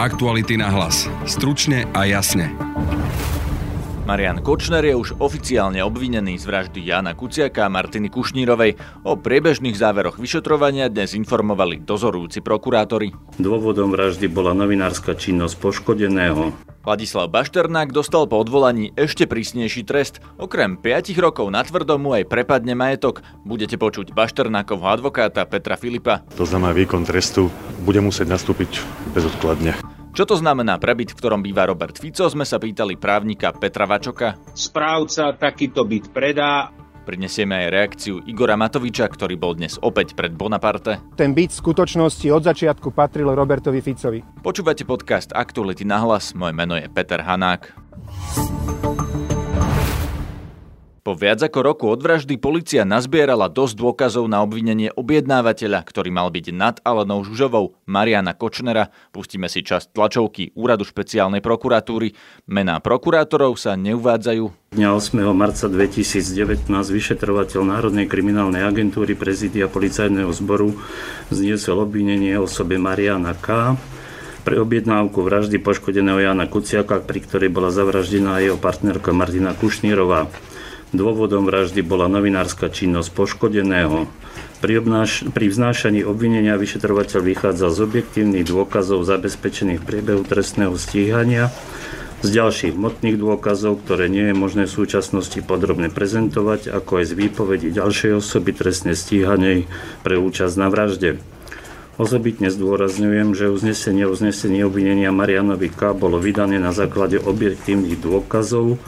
Aktuality na hlas. Stručne a jasne. Marian Kočner je už oficiálne obvinený z vraždy Jana Kuciaka a Martiny Kušnírovej. O priebežných záveroch vyšetrovania dnes informovali dozorujúci prokurátori. Dôvodom vraždy bola novinárska činnosť poškodeného. Vladislav Bašternák dostal po odvolaní ešte prísnejší trest. Okrem 5 rokov na tvrdomu aj prepadne majetok. Budete počuť Bašternákovho advokáta Petra Filipa. To znamená výkon trestu bude musieť nastúpiť bezodkladne. Čo to znamená pre byt, v ktorom býva Robert Fico, sme sa pýtali právnika Petra Vačoka. Správca takýto byt predá. Prinesieme aj reakciu Igora Matoviča, ktorý bol dnes opäť pred Bonaparte. Ten byt v skutočnosti od začiatku patril Robertovi Ficovi. Počúvate podcast Aktuality na hlas, moje meno je Peter Hanák. Po viac ako roku od vraždy policia nazbierala dosť dôkazov na obvinenie objednávateľa, ktorý mal byť nad Alenou Žužovou, Mariana Kočnera. Pustíme si časť tlačovky Úradu špeciálnej prokuratúry. Mená prokurátorov sa neuvádzajú. Dňa 8. marca 2019 vyšetrovateľ Národnej kriminálnej agentúry prezidia policajného zboru zniesol obvinenie osobe Mariana K pre objednávku vraždy poškodeného Jana Kuciaka, pri ktorej bola zavraždená jeho partnerka Martina Kušnírová. Dôvodom vraždy bola novinárska činnosť poškodeného. Pri, obnáš- pri vznášaní obvinenia vyšetrovateľ vychádza z objektívnych dôkazov zabezpečených v priebehu trestného stíhania, z ďalších hmotných dôkazov, ktoré nie je možné v súčasnosti podrobne prezentovať, ako aj z výpovedí ďalšej osoby trestne stíhanej pre účasť na vražde. Osobitne zdôrazňujem, že uznesenie uznesenie obvinenia Marianovi K. bolo vydané na základe objektívnych dôkazov,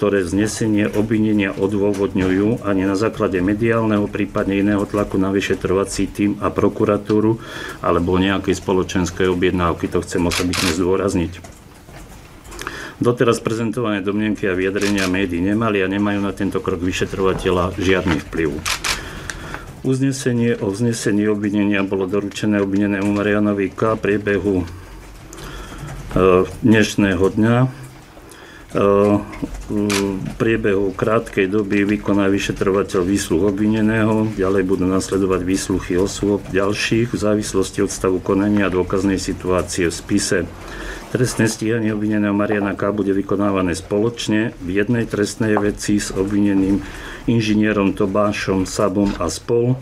ktoré znesenie obvinenia odôvodňujú a nie na základe mediálneho, prípadne iného tlaku na vyšetrovací tým a prokuratúru alebo nejakej spoločenskej objednávky. To chcem osobitne zdôrazniť. Doteraz prezentované domnenky a vyjadrenia médií nemali a nemajú na tento krok vyšetrovateľa žiadny vplyv. Uznesenie o vznesení obvinenia bolo doručené obvinenému Marianovi K. priebehu e, dnešného dňa v priebehu krátkej doby vykoná vyšetrovateľ výsluh obvineného, ďalej budú nasledovať výsluchy osôb ďalších v závislosti od stavu konania a dôkaznej situácie v spise. Trestné stíhanie obvineného Mariana K. bude vykonávané spoločne v jednej trestnej veci s obvineným inžinierom Tobášom Sabom a spol,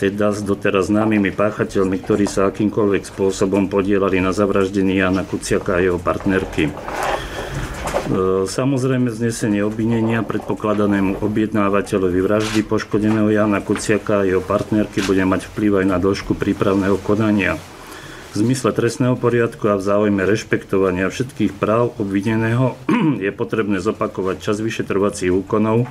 teda s doteraz známymi páchateľmi, ktorí sa akýmkoľvek spôsobom podielali na zavraždení Jana Kuciaka a jeho partnerky. E, samozrejme znesenie obvinenia predpokladanému objednávateľovi vraždy poškodeného Jana Kuciaka a jeho partnerky bude mať vplyv aj na dĺžku prípravného konania. V zmysle trestného poriadku a v záujme rešpektovania všetkých práv obvineného je potrebné zopakovať čas vyšetrovacích úkonov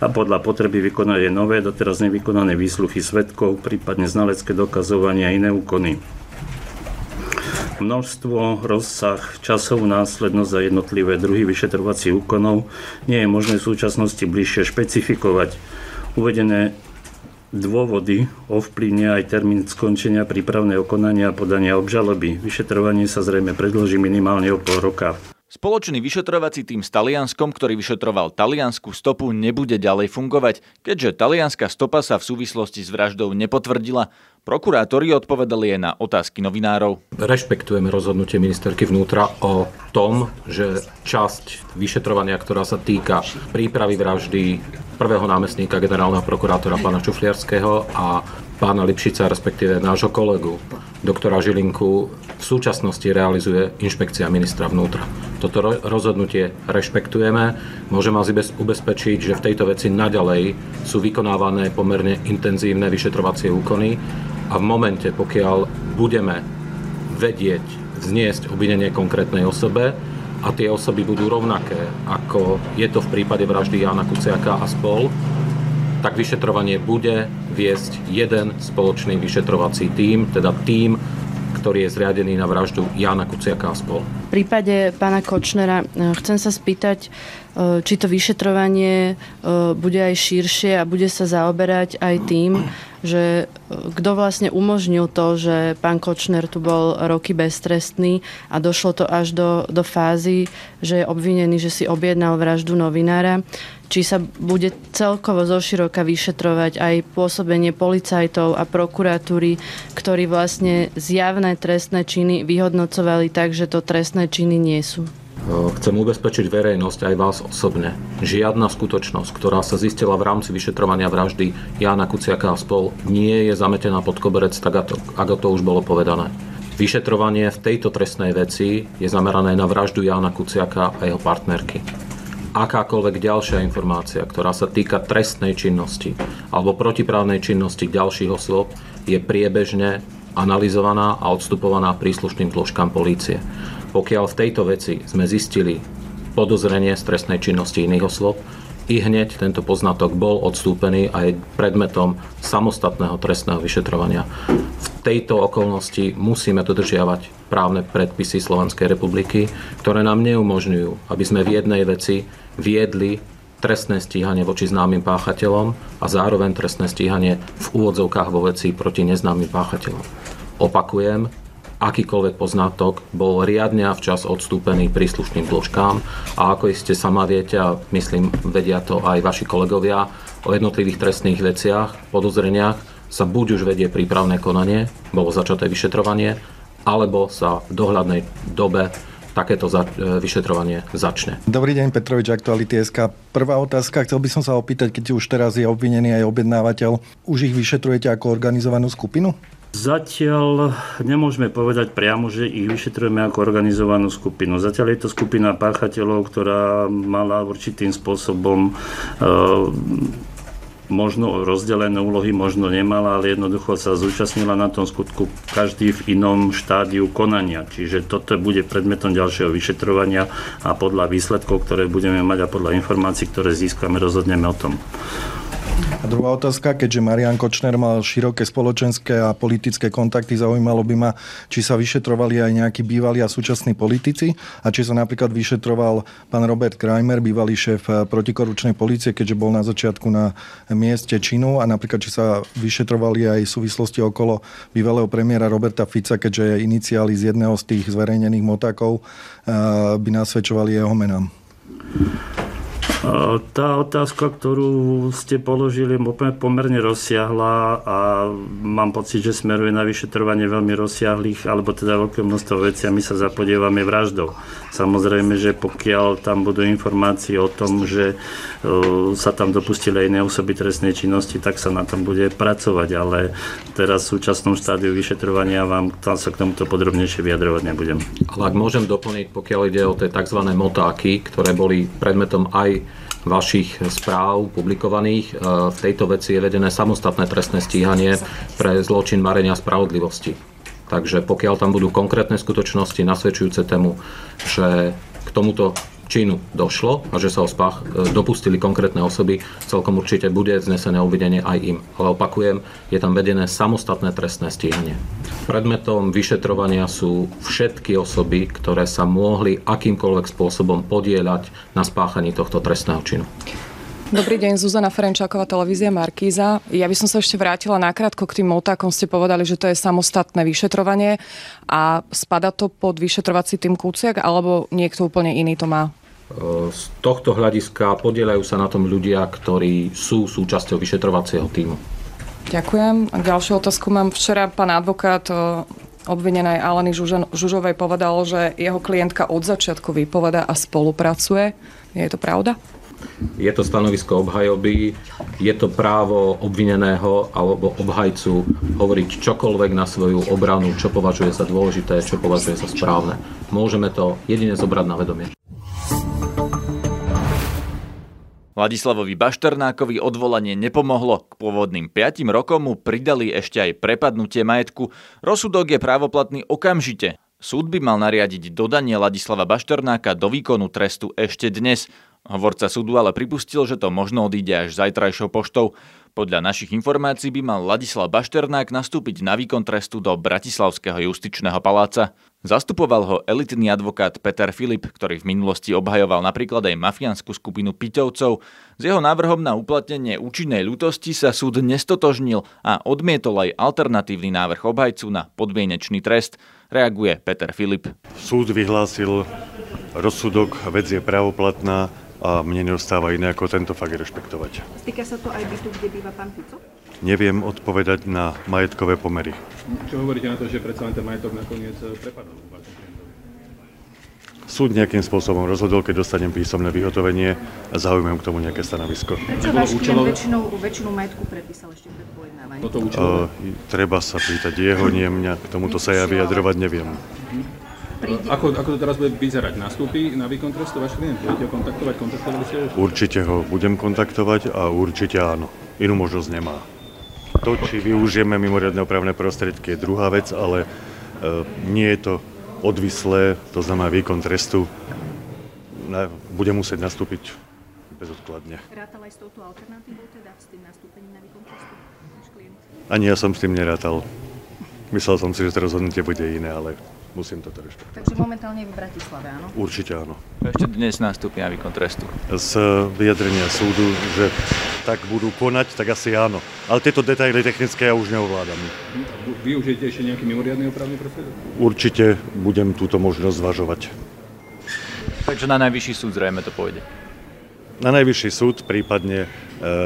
a podľa potreby vykonať nové, doteraz nevykonané výsluchy svetkov, prípadne znalecké dokazovanie a iné úkony množstvo, rozsah, časovú následnosť a jednotlivé druhy vyšetrovacích úkonov nie je možné v súčasnosti bližšie špecifikovať. Uvedené dôvody ovplyvnia aj termín skončenia prípravného konania a podania obžaloby. Vyšetrovanie sa zrejme predloží minimálne o pol roka. Spoločný vyšetrovací tým s Talianskom, ktorý vyšetroval taliansku stopu, nebude ďalej fungovať, keďže talianská stopa sa v súvislosti s vraždou nepotvrdila. Prokurátori odpovedali aj na otázky novinárov. Rešpektujeme rozhodnutie ministerky vnútra o tom, že časť vyšetrovania, ktorá sa týka prípravy vraždy prvého námestníka generálneho prokurátora pána Čufliarského a pána Lipšica, respektíve nášho kolegu, doktora Žilinku, v súčasnosti realizuje inšpekcia ministra vnútra. Toto rozhodnutie rešpektujeme. Môžem vás ubezpečiť, že v tejto veci naďalej sú vykonávané pomerne intenzívne vyšetrovacie úkony a v momente, pokiaľ budeme vedieť zniesť obvinenie konkrétnej osobe, a tie osoby budú rovnaké, ako je to v prípade vraždy Jana Kuciaka a spol, tak vyšetrovanie bude viesť jeden spoločný vyšetrovací tím, teda tím, ktorý je zriadený na vraždu Jana Kuciaka a spol. V prípade pána Kočnera e, chcem sa spýtať, e, či to vyšetrovanie e, bude aj širšie a bude sa zaoberať aj tým, že kto vlastne umožnil to, že pán Kočner tu bol roky beztrestný a došlo to až do, do fázy, že je obvinený, že si objednal vraždu novinára či sa bude celkovo zoširoka vyšetrovať aj pôsobenie policajtov a prokuratúry, ktorí vlastne zjavné trestné činy vyhodnocovali tak, že to trestné činy nie sú. Chcem ubezpečiť verejnosť aj vás osobne. Žiadna skutočnosť, ktorá sa zistila v rámci vyšetrovania vraždy Jána Kuciaka a spol, nie je zametená pod koberec, tak ako to už bolo povedané. Vyšetrovanie v tejto trestnej veci je zamerané na vraždu Jána Kuciaka a jeho partnerky akákoľvek ďalšia informácia, ktorá sa týka trestnej činnosti alebo protiprávnej činnosti ďalších osôb, je priebežne analyzovaná a odstupovaná príslušným zložkám polície. Pokiaľ v tejto veci sme zistili podozrenie z trestnej činnosti iných osôb, i hneď tento poznatok bol odstúpený a je predmetom samostatného trestného vyšetrovania. V tejto okolnosti musíme dodržiavať právne predpisy Slovenskej republiky, ktoré nám neumožňujú, aby sme v jednej veci viedli trestné stíhanie voči známym páchateľom a zároveň trestné stíhanie v úvodzovkách vo veci proti neznámym páchateľom. Opakujem, akýkoľvek poznatok bol riadne a včas odstúpený príslušným dĺžkám a ako iste sama viete a myslím vedia to aj vaši kolegovia o jednotlivých trestných veciach, podozreniach sa buď už vedie prípravné konanie, bolo začaté vyšetrovanie, alebo sa v dohľadnej dobe takéto za, e, vyšetrovanie začne. Dobrý deň, Petrovič, Aktuality SK. Prvá otázka, chcel by som sa opýtať, keď už teraz je obvinený aj objednávateľ, už ich vyšetrujete ako organizovanú skupinu? Zatiaľ nemôžeme povedať priamo, že ich vyšetrujeme ako organizovanú skupinu. Zatiaľ je to skupina páchateľov, ktorá mala určitým spôsobom e, možno rozdelené úlohy, možno nemala, ale jednoducho sa zúčastnila na tom skutku každý v inom štádiu konania. Čiže toto bude predmetom ďalšieho vyšetrovania a podľa výsledkov, ktoré budeme mať a podľa informácií, ktoré získame, rozhodneme o tom. A druhá otázka, keďže Marian Kočner mal široké spoločenské a politické kontakty, zaujímalo by ma, či sa vyšetrovali aj nejakí bývalí a súčasní politici a či sa napríklad vyšetroval pán Robert Kramer, bývalý šéf protikorupčnej policie, keďže bol na začiatku na mieste činu a napríklad či sa vyšetrovali aj v súvislosti okolo bývalého premiéra Roberta Fica, keďže iniciály z jedného z tých zverejnených motákov eh, by nasvedčovali jeho menám. Tá otázka, ktorú ste položili, je pomerne rozsiahla a mám pocit, že smeruje na vyšetrovanie veľmi rozsiahlých, alebo teda veľké množstvo vecí a my sa zapodievame vraždou. Samozrejme, že pokiaľ tam budú informácie o tom, že e, sa tam dopustili aj iné osoby trestnej činnosti, tak sa na tom bude pracovať, ale teraz v súčasnom štádiu vyšetrovania vám tam sa k tomuto podrobnejšie vyjadrovať nebudem. Ale ak môžem doplniť, pokiaľ ide o tie tzv. motáky, ktoré boli predmetom aj vašich správ publikovaných. E, v tejto veci je vedené samostatné trestné stíhanie pre zločin marenia spravodlivosti. Takže pokiaľ tam budú konkrétne skutočnosti nasvedčujúce tému, že k tomuto činu došlo a že sa o spách e, dopustili konkrétne osoby, celkom určite bude vznesené obvinenie aj im. Ale opakujem, je tam vedené samostatné trestné stíhanie. Predmetom vyšetrovania sú všetky osoby, ktoré sa mohli akýmkoľvek spôsobom podieľať na spáchaní tohto trestného činu. Dobrý deň, Zuzana Ferenčáková, televízia Markíza. Ja by som sa ešte vrátila nakrátko k tým motákom. Ste povedali, že to je samostatné vyšetrovanie a spada to pod vyšetrovací tým Kuciak, alebo niekto úplne iný to má? Z tohto hľadiska podielajú sa na tom ľudia, ktorí sú súčasťou vyšetrovacieho týmu. Ďakujem. A ďalšiu otázku mám. Včera pán advokát obvinenej Aleny Žužovej povedal, že jeho klientka od začiatku vypoveda a spolupracuje. Je to pravda? Je to stanovisko obhajoby, je to právo obvineného alebo obhajcu hovoriť čokoľvek na svoju obranu, čo považuje za dôležité, čo považuje za správne. Môžeme to jedine zobrať na vedomie. Vladislavovi Bašternákovi odvolanie nepomohlo. K pôvodným 5 rokom mu pridali ešte aj prepadnutie majetku. Rozsudok je právoplatný okamžite. Súd by mal nariadiť dodanie Ladislava Bašternáka do výkonu trestu ešte dnes. Hovorca súdu ale pripustil, že to možno odíde až zajtrajšou poštou. Podľa našich informácií by mal Ladislav Bašternák nastúpiť na výkon trestu do Bratislavského justičného paláca. Zastupoval ho elitný advokát Peter Filip, ktorý v minulosti obhajoval napríklad aj mafiánsku skupinu Piťovcov. S jeho návrhom na uplatnenie účinnej ľutosti sa súd nestotožnil a odmietol aj alternatívny návrh obhajcu na podmienečný trest. Reaguje Peter Filip. Súd vyhlásil rozsudok, vec je pravoplatná a mne neostáva iné ako tento fakt rešpektovať. Týka sa to aj bytu, kde býva pán Fico? Neviem odpovedať na majetkové pomery. Čo hovoríte na to, že predsa len ten majetok nakoniec eh, prepadol Súd nejakým spôsobom rozhodol, keď dostanem písomné vyhotovenie a zaujímam k tomu nejaké stanovisko. Prečo váš účelo... väčšinu, väčšinu majetku predpísal ešte pred pojednávaním? Uh, treba sa pýtať jeho, nie mňa. K tomuto sa ja vyjadrovať neviem. Príde. Ako, ako to teraz bude vyzerať? Nastúpi na výkon trestu váš klient? Budete ho kontaktovať? Kontaktovali ste už? Určite ho budem kontaktovať a určite áno. Inú možnosť nemá. To, či využijeme mimoriadne opravné prostriedky, je druhá vec, ale e, nie je to odvislé, to znamená výkon trestu, na, bude musieť nastúpiť bezodkladne. Rátal aj s touto alternatívou, teda s tým nastúpením na výkon trestu? Ani ja som s tým nerátal. Myslel som si, že to rozhodnutie bude iné, ale musím toto rešpektovať. Takže momentálne v Bratislave, áno? Určite áno. Ešte dnes nastúpi na výkon trestu. Z vyjadrenia súdu, že tak budú konať, tak asi áno. Ale tieto detaily technické ja už neovládam. Využijete ešte nejaký mimoriadný opravný prostriedok? Určite budem túto možnosť zvažovať. Takže na najvyšší súd zrejme to pôjde. Na najvyšší súd, prípadne e,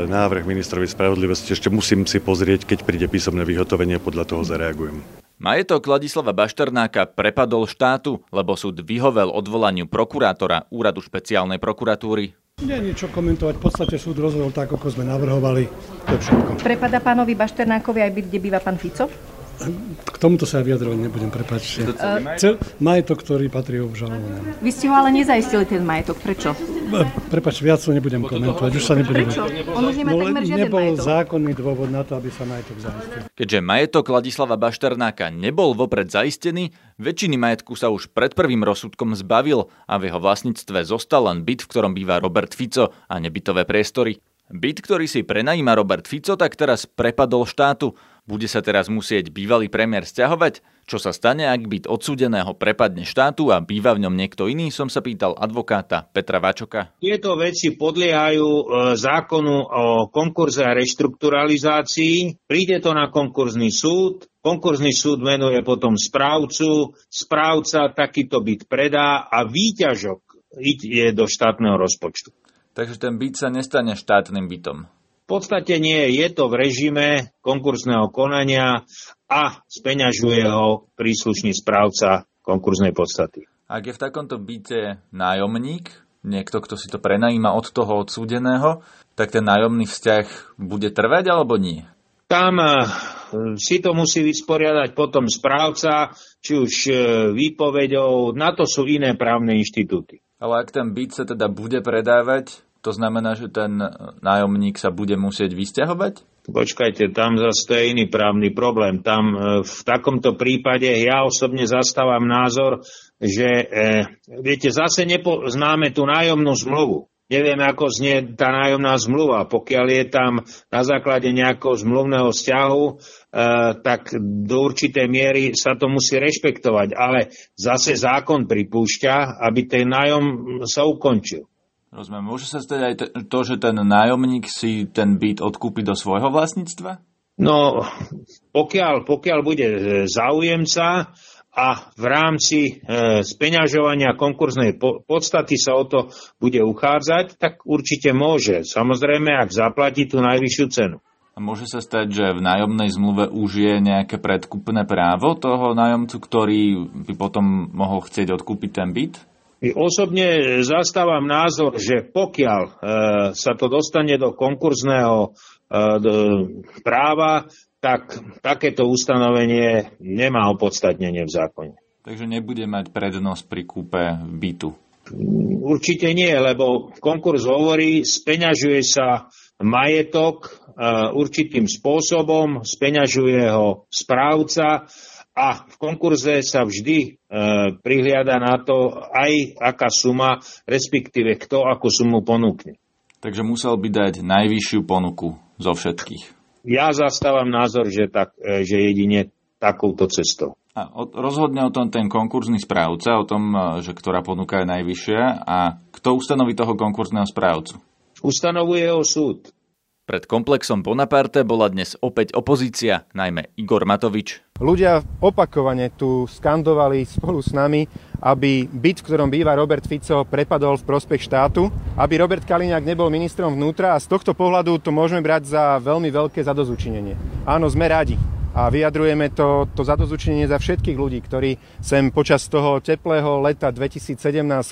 návrh ministrovi spravodlivosti ešte musím si pozrieť, keď príde písomné vyhotovenie, podľa toho zareagujem. Majetok Ladislava Bašternáka prepadol štátu, lebo súd vyhovel odvolaniu prokurátora Úradu špeciálnej prokuratúry. Nie niečo komentovať, v podstate súd rozhodol tak, ako sme navrhovali. To je všetko. Prepada pánovi Bašternákovi aj byt, kde býva pán Fico? K tomuto sa vyjadrovať nebudem, prepáčte. Uh, Cel, majetok, ktorý patrí obžalovanému. Vy ste ho ale nezaistili ten majetok, prečo? Prepač, viac to nebudem komentovať, už sa nebudem. Prečo? On už nemá no, takmer žiaden nebol majetok. zákonný dôvod na to, aby sa majetok zaistil. Keďže majetok Ladislava Bašternáka nebol vopred zaistený, väčšiny majetku sa už pred prvým rozsudkom zbavil a v jeho vlastníctve zostal len byt, v ktorom býva Robert Fico a nebytové priestory. Byt, ktorý si prenajíma Robert Fico, tak teraz prepadol štátu. Bude sa teraz musieť bývalý premiér stiahovať? Čo sa stane, ak byt odsúdeného prepadne štátu a býva v ňom niekto iný, som sa pýtal advokáta Petra Vačoka. Tieto veci podliehajú e, zákonu o konkurze a reštrukturalizácii. Príde to na konkurzný súd, konkurzný súd menuje potom správcu, správca takýto byt predá a výťažok ide do štátneho rozpočtu. Takže ten byt sa nestane štátnym bytom. V podstate nie, je to v režime konkursného konania a speňažuje ho príslušný správca konkursnej podstaty. Ak je v takomto byte nájomník, niekto, kto si to prenajíma od toho odsúdeného, tak ten nájomný vzťah bude trvať alebo nie? Tam eh, si to musí vysporiadať potom správca, či už eh, výpovedou, na to sú iné právne inštitúty. Ale ak ten byt sa teda bude predávať, to znamená, že ten nájomník sa bude musieť vysťahovať? Počkajte, tam zase to je iný právny problém. Tam e, v takomto prípade ja osobne zastávam názor, že e, viete, zase nepoznáme tú nájomnú zmluvu. Nevieme, ako znie tá nájomná zmluva. Pokiaľ je tam na základe nejakého zmluvného vzťahu, e, tak do určitej miery sa to musí rešpektovať. Ale zase zákon pripúšťa, aby ten nájom sa ukončil. Rozumiem. Môže sa stať aj to, že ten nájomník si ten byt odkúpi do svojho vlastníctva? No, pokiaľ, pokiaľ bude e, záujemca a v rámci e, speňažovania konkurznej po, podstaty sa o to bude uchádzať, tak určite môže. Samozrejme, ak zaplatí tú najvyššiu cenu. A môže sa stať, že v nájomnej zmluve už je nejaké predkupné právo toho nájomcu, ktorý by potom mohol chcieť odkúpiť ten byt? Osobne zastávam názor, že pokiaľ e, sa to dostane do konkurzného e, práva, tak takéto ustanovenie nemá opodstatnenie v zákone. Takže nebude mať prednosť pri kúpe bytu. Určite nie, lebo konkurs hovorí, speňažuje sa majetok e, určitým spôsobom, speňažuje ho správca a v konkurze sa vždy e, prihliada na to, aj aká suma, respektíve kto akú sumu ponúkne. Takže musel by dať najvyššiu ponuku zo všetkých. Ja zastávam názor, že, tak, e, že jedine takouto cestou. A rozhodne o tom ten konkurzný správca, o tom, e, že ktorá ponuka je najvyššia a kto ustanoví toho konkurzného správcu? Ustanovuje ho súd. Pred komplexom Bonaparte bola dnes opäť opozícia, najmä Igor Matovič. Ľudia opakovane tu skandovali spolu s nami, aby byt, v ktorom býva Robert Fico, prepadol v prospech štátu, aby Robert Kaliňák nebol ministrom vnútra a z tohto pohľadu to môžeme brať za veľmi veľké zadozučinenie. Áno, sme radi, a vyjadrujeme to, to zadozučenie za všetkých ľudí, ktorí sem počas toho teplého leta 2017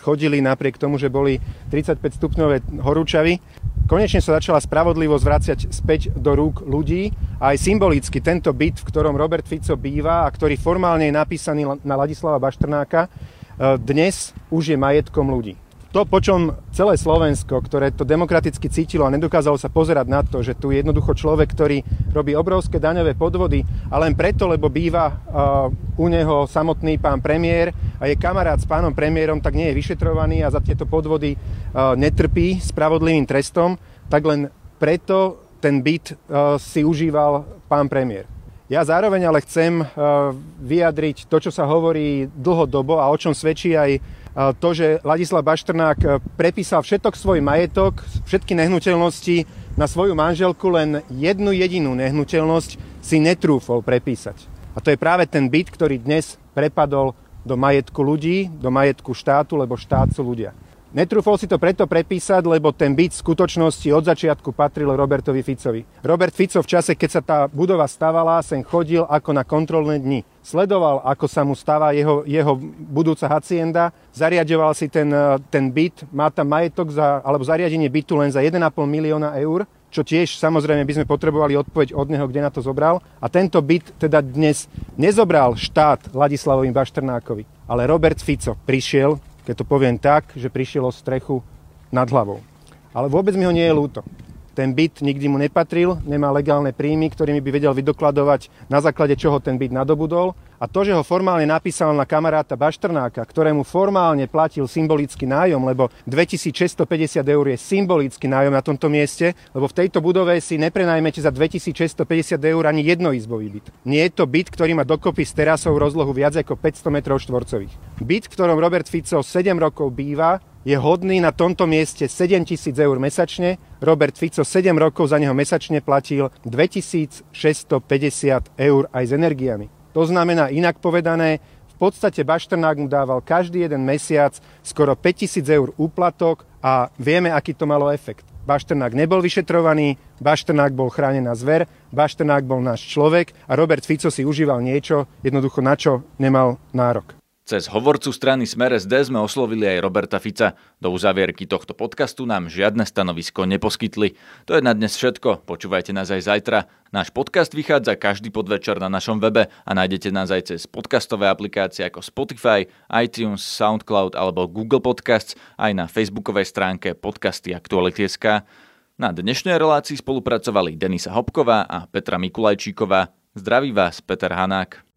chodili napriek tomu, že boli 35 stupňové horúčavy. Konečne sa začala spravodlivosť vrácať späť do rúk ľudí. Aj symbolicky tento byt, v ktorom Robert Fico býva a ktorý formálne je napísaný na Ladislava Baštrnáka, e, dnes už je majetkom ľudí to, po čom celé Slovensko, ktoré to demokraticky cítilo a nedokázalo sa pozerať na to, že tu je jednoducho človek, ktorý robí obrovské daňové podvody a len preto, lebo býva uh, u neho samotný pán premiér a je kamarát s pánom premiérom, tak nie je vyšetrovaný a za tieto podvody uh, netrpí spravodlivým trestom, tak len preto ten byt uh, si užíval pán premiér. Ja zároveň ale chcem vyjadriť to, čo sa hovorí dlhodobo a o čom svedčí aj to, že Ladislav Baštrnák e, prepísal všetok svoj majetok, všetky nehnuteľnosti na svoju manželku, len jednu jedinú nehnuteľnosť si netrúfol prepísať. A to je práve ten byt, ktorý dnes prepadol do majetku ľudí, do majetku štátu, lebo štát sú ľudia. Netrúfol si to preto prepísať, lebo ten byt v skutočnosti od začiatku patril Robertovi Ficovi. Robert Fico v čase, keď sa tá budova stavala, sem chodil ako na kontrolné dni. Sledoval, ako sa mu stáva jeho, jeho budúca hacienda, zariadoval si ten, ten byt, má tam majetok za, alebo zariadenie bytu len za 1,5 milióna eur, čo tiež samozrejme by sme potrebovali odpoveď od neho, kde na to zobral. A tento byt teda dnes nezobral štát Ladislavovi Baštrnákovi, ale Robert Fico prišiel keď to poviem tak, že prišiel o strechu nad hlavou. Ale vôbec mi ho nie je ľúto. Ten byt nikdy mu nepatril, nemá legálne príjmy, ktorými by vedel vydokladovať, na základe čoho ten byt nadobudol. A to, že ho formálne napísal na kamaráta Baštrnáka, ktorému formálne platil symbolický nájom, lebo 2650 eur je symbolický nájom na tomto mieste, lebo v tejto budove si neprenajmete za 2650 eur ani jednoizbový byt. Nie je to byt, ktorý má dokopy s terasou rozlohu viac ako 500 m štvorcových. Byt, v ktorom Robert Fico 7 rokov býva, je hodný na tomto mieste 7 tisíc eur mesačne. Robert Fico 7 rokov za neho mesačne platil 2650 eur aj s energiami. To znamená, inak povedané, v podstate Bašternák mu dával každý jeden mesiac skoro 5000 eur úplatok a vieme, aký to malo efekt. Bašternák nebol vyšetrovaný, Bašternák bol chránená zver, Bašternák bol náš človek a Robert Fico si užíval niečo, jednoducho na čo nemal nárok. Cez hovorcu strany Smer SD sme oslovili aj Roberta Fica. Do uzavierky tohto podcastu nám žiadne stanovisko neposkytli. To je na dnes všetko. Počúvajte nás aj zajtra. Náš podcast vychádza každý podvečer na našom webe a nájdete nás aj cez podcastové aplikácie ako Spotify, iTunes, SoundCloud alebo Google Podcasts aj na facebookovej stránke podcasty Aktuality.sk. Na dnešnej relácii spolupracovali Denisa Hopková a Petra Mikulajčíková. Zdraví vás, Peter Hanák.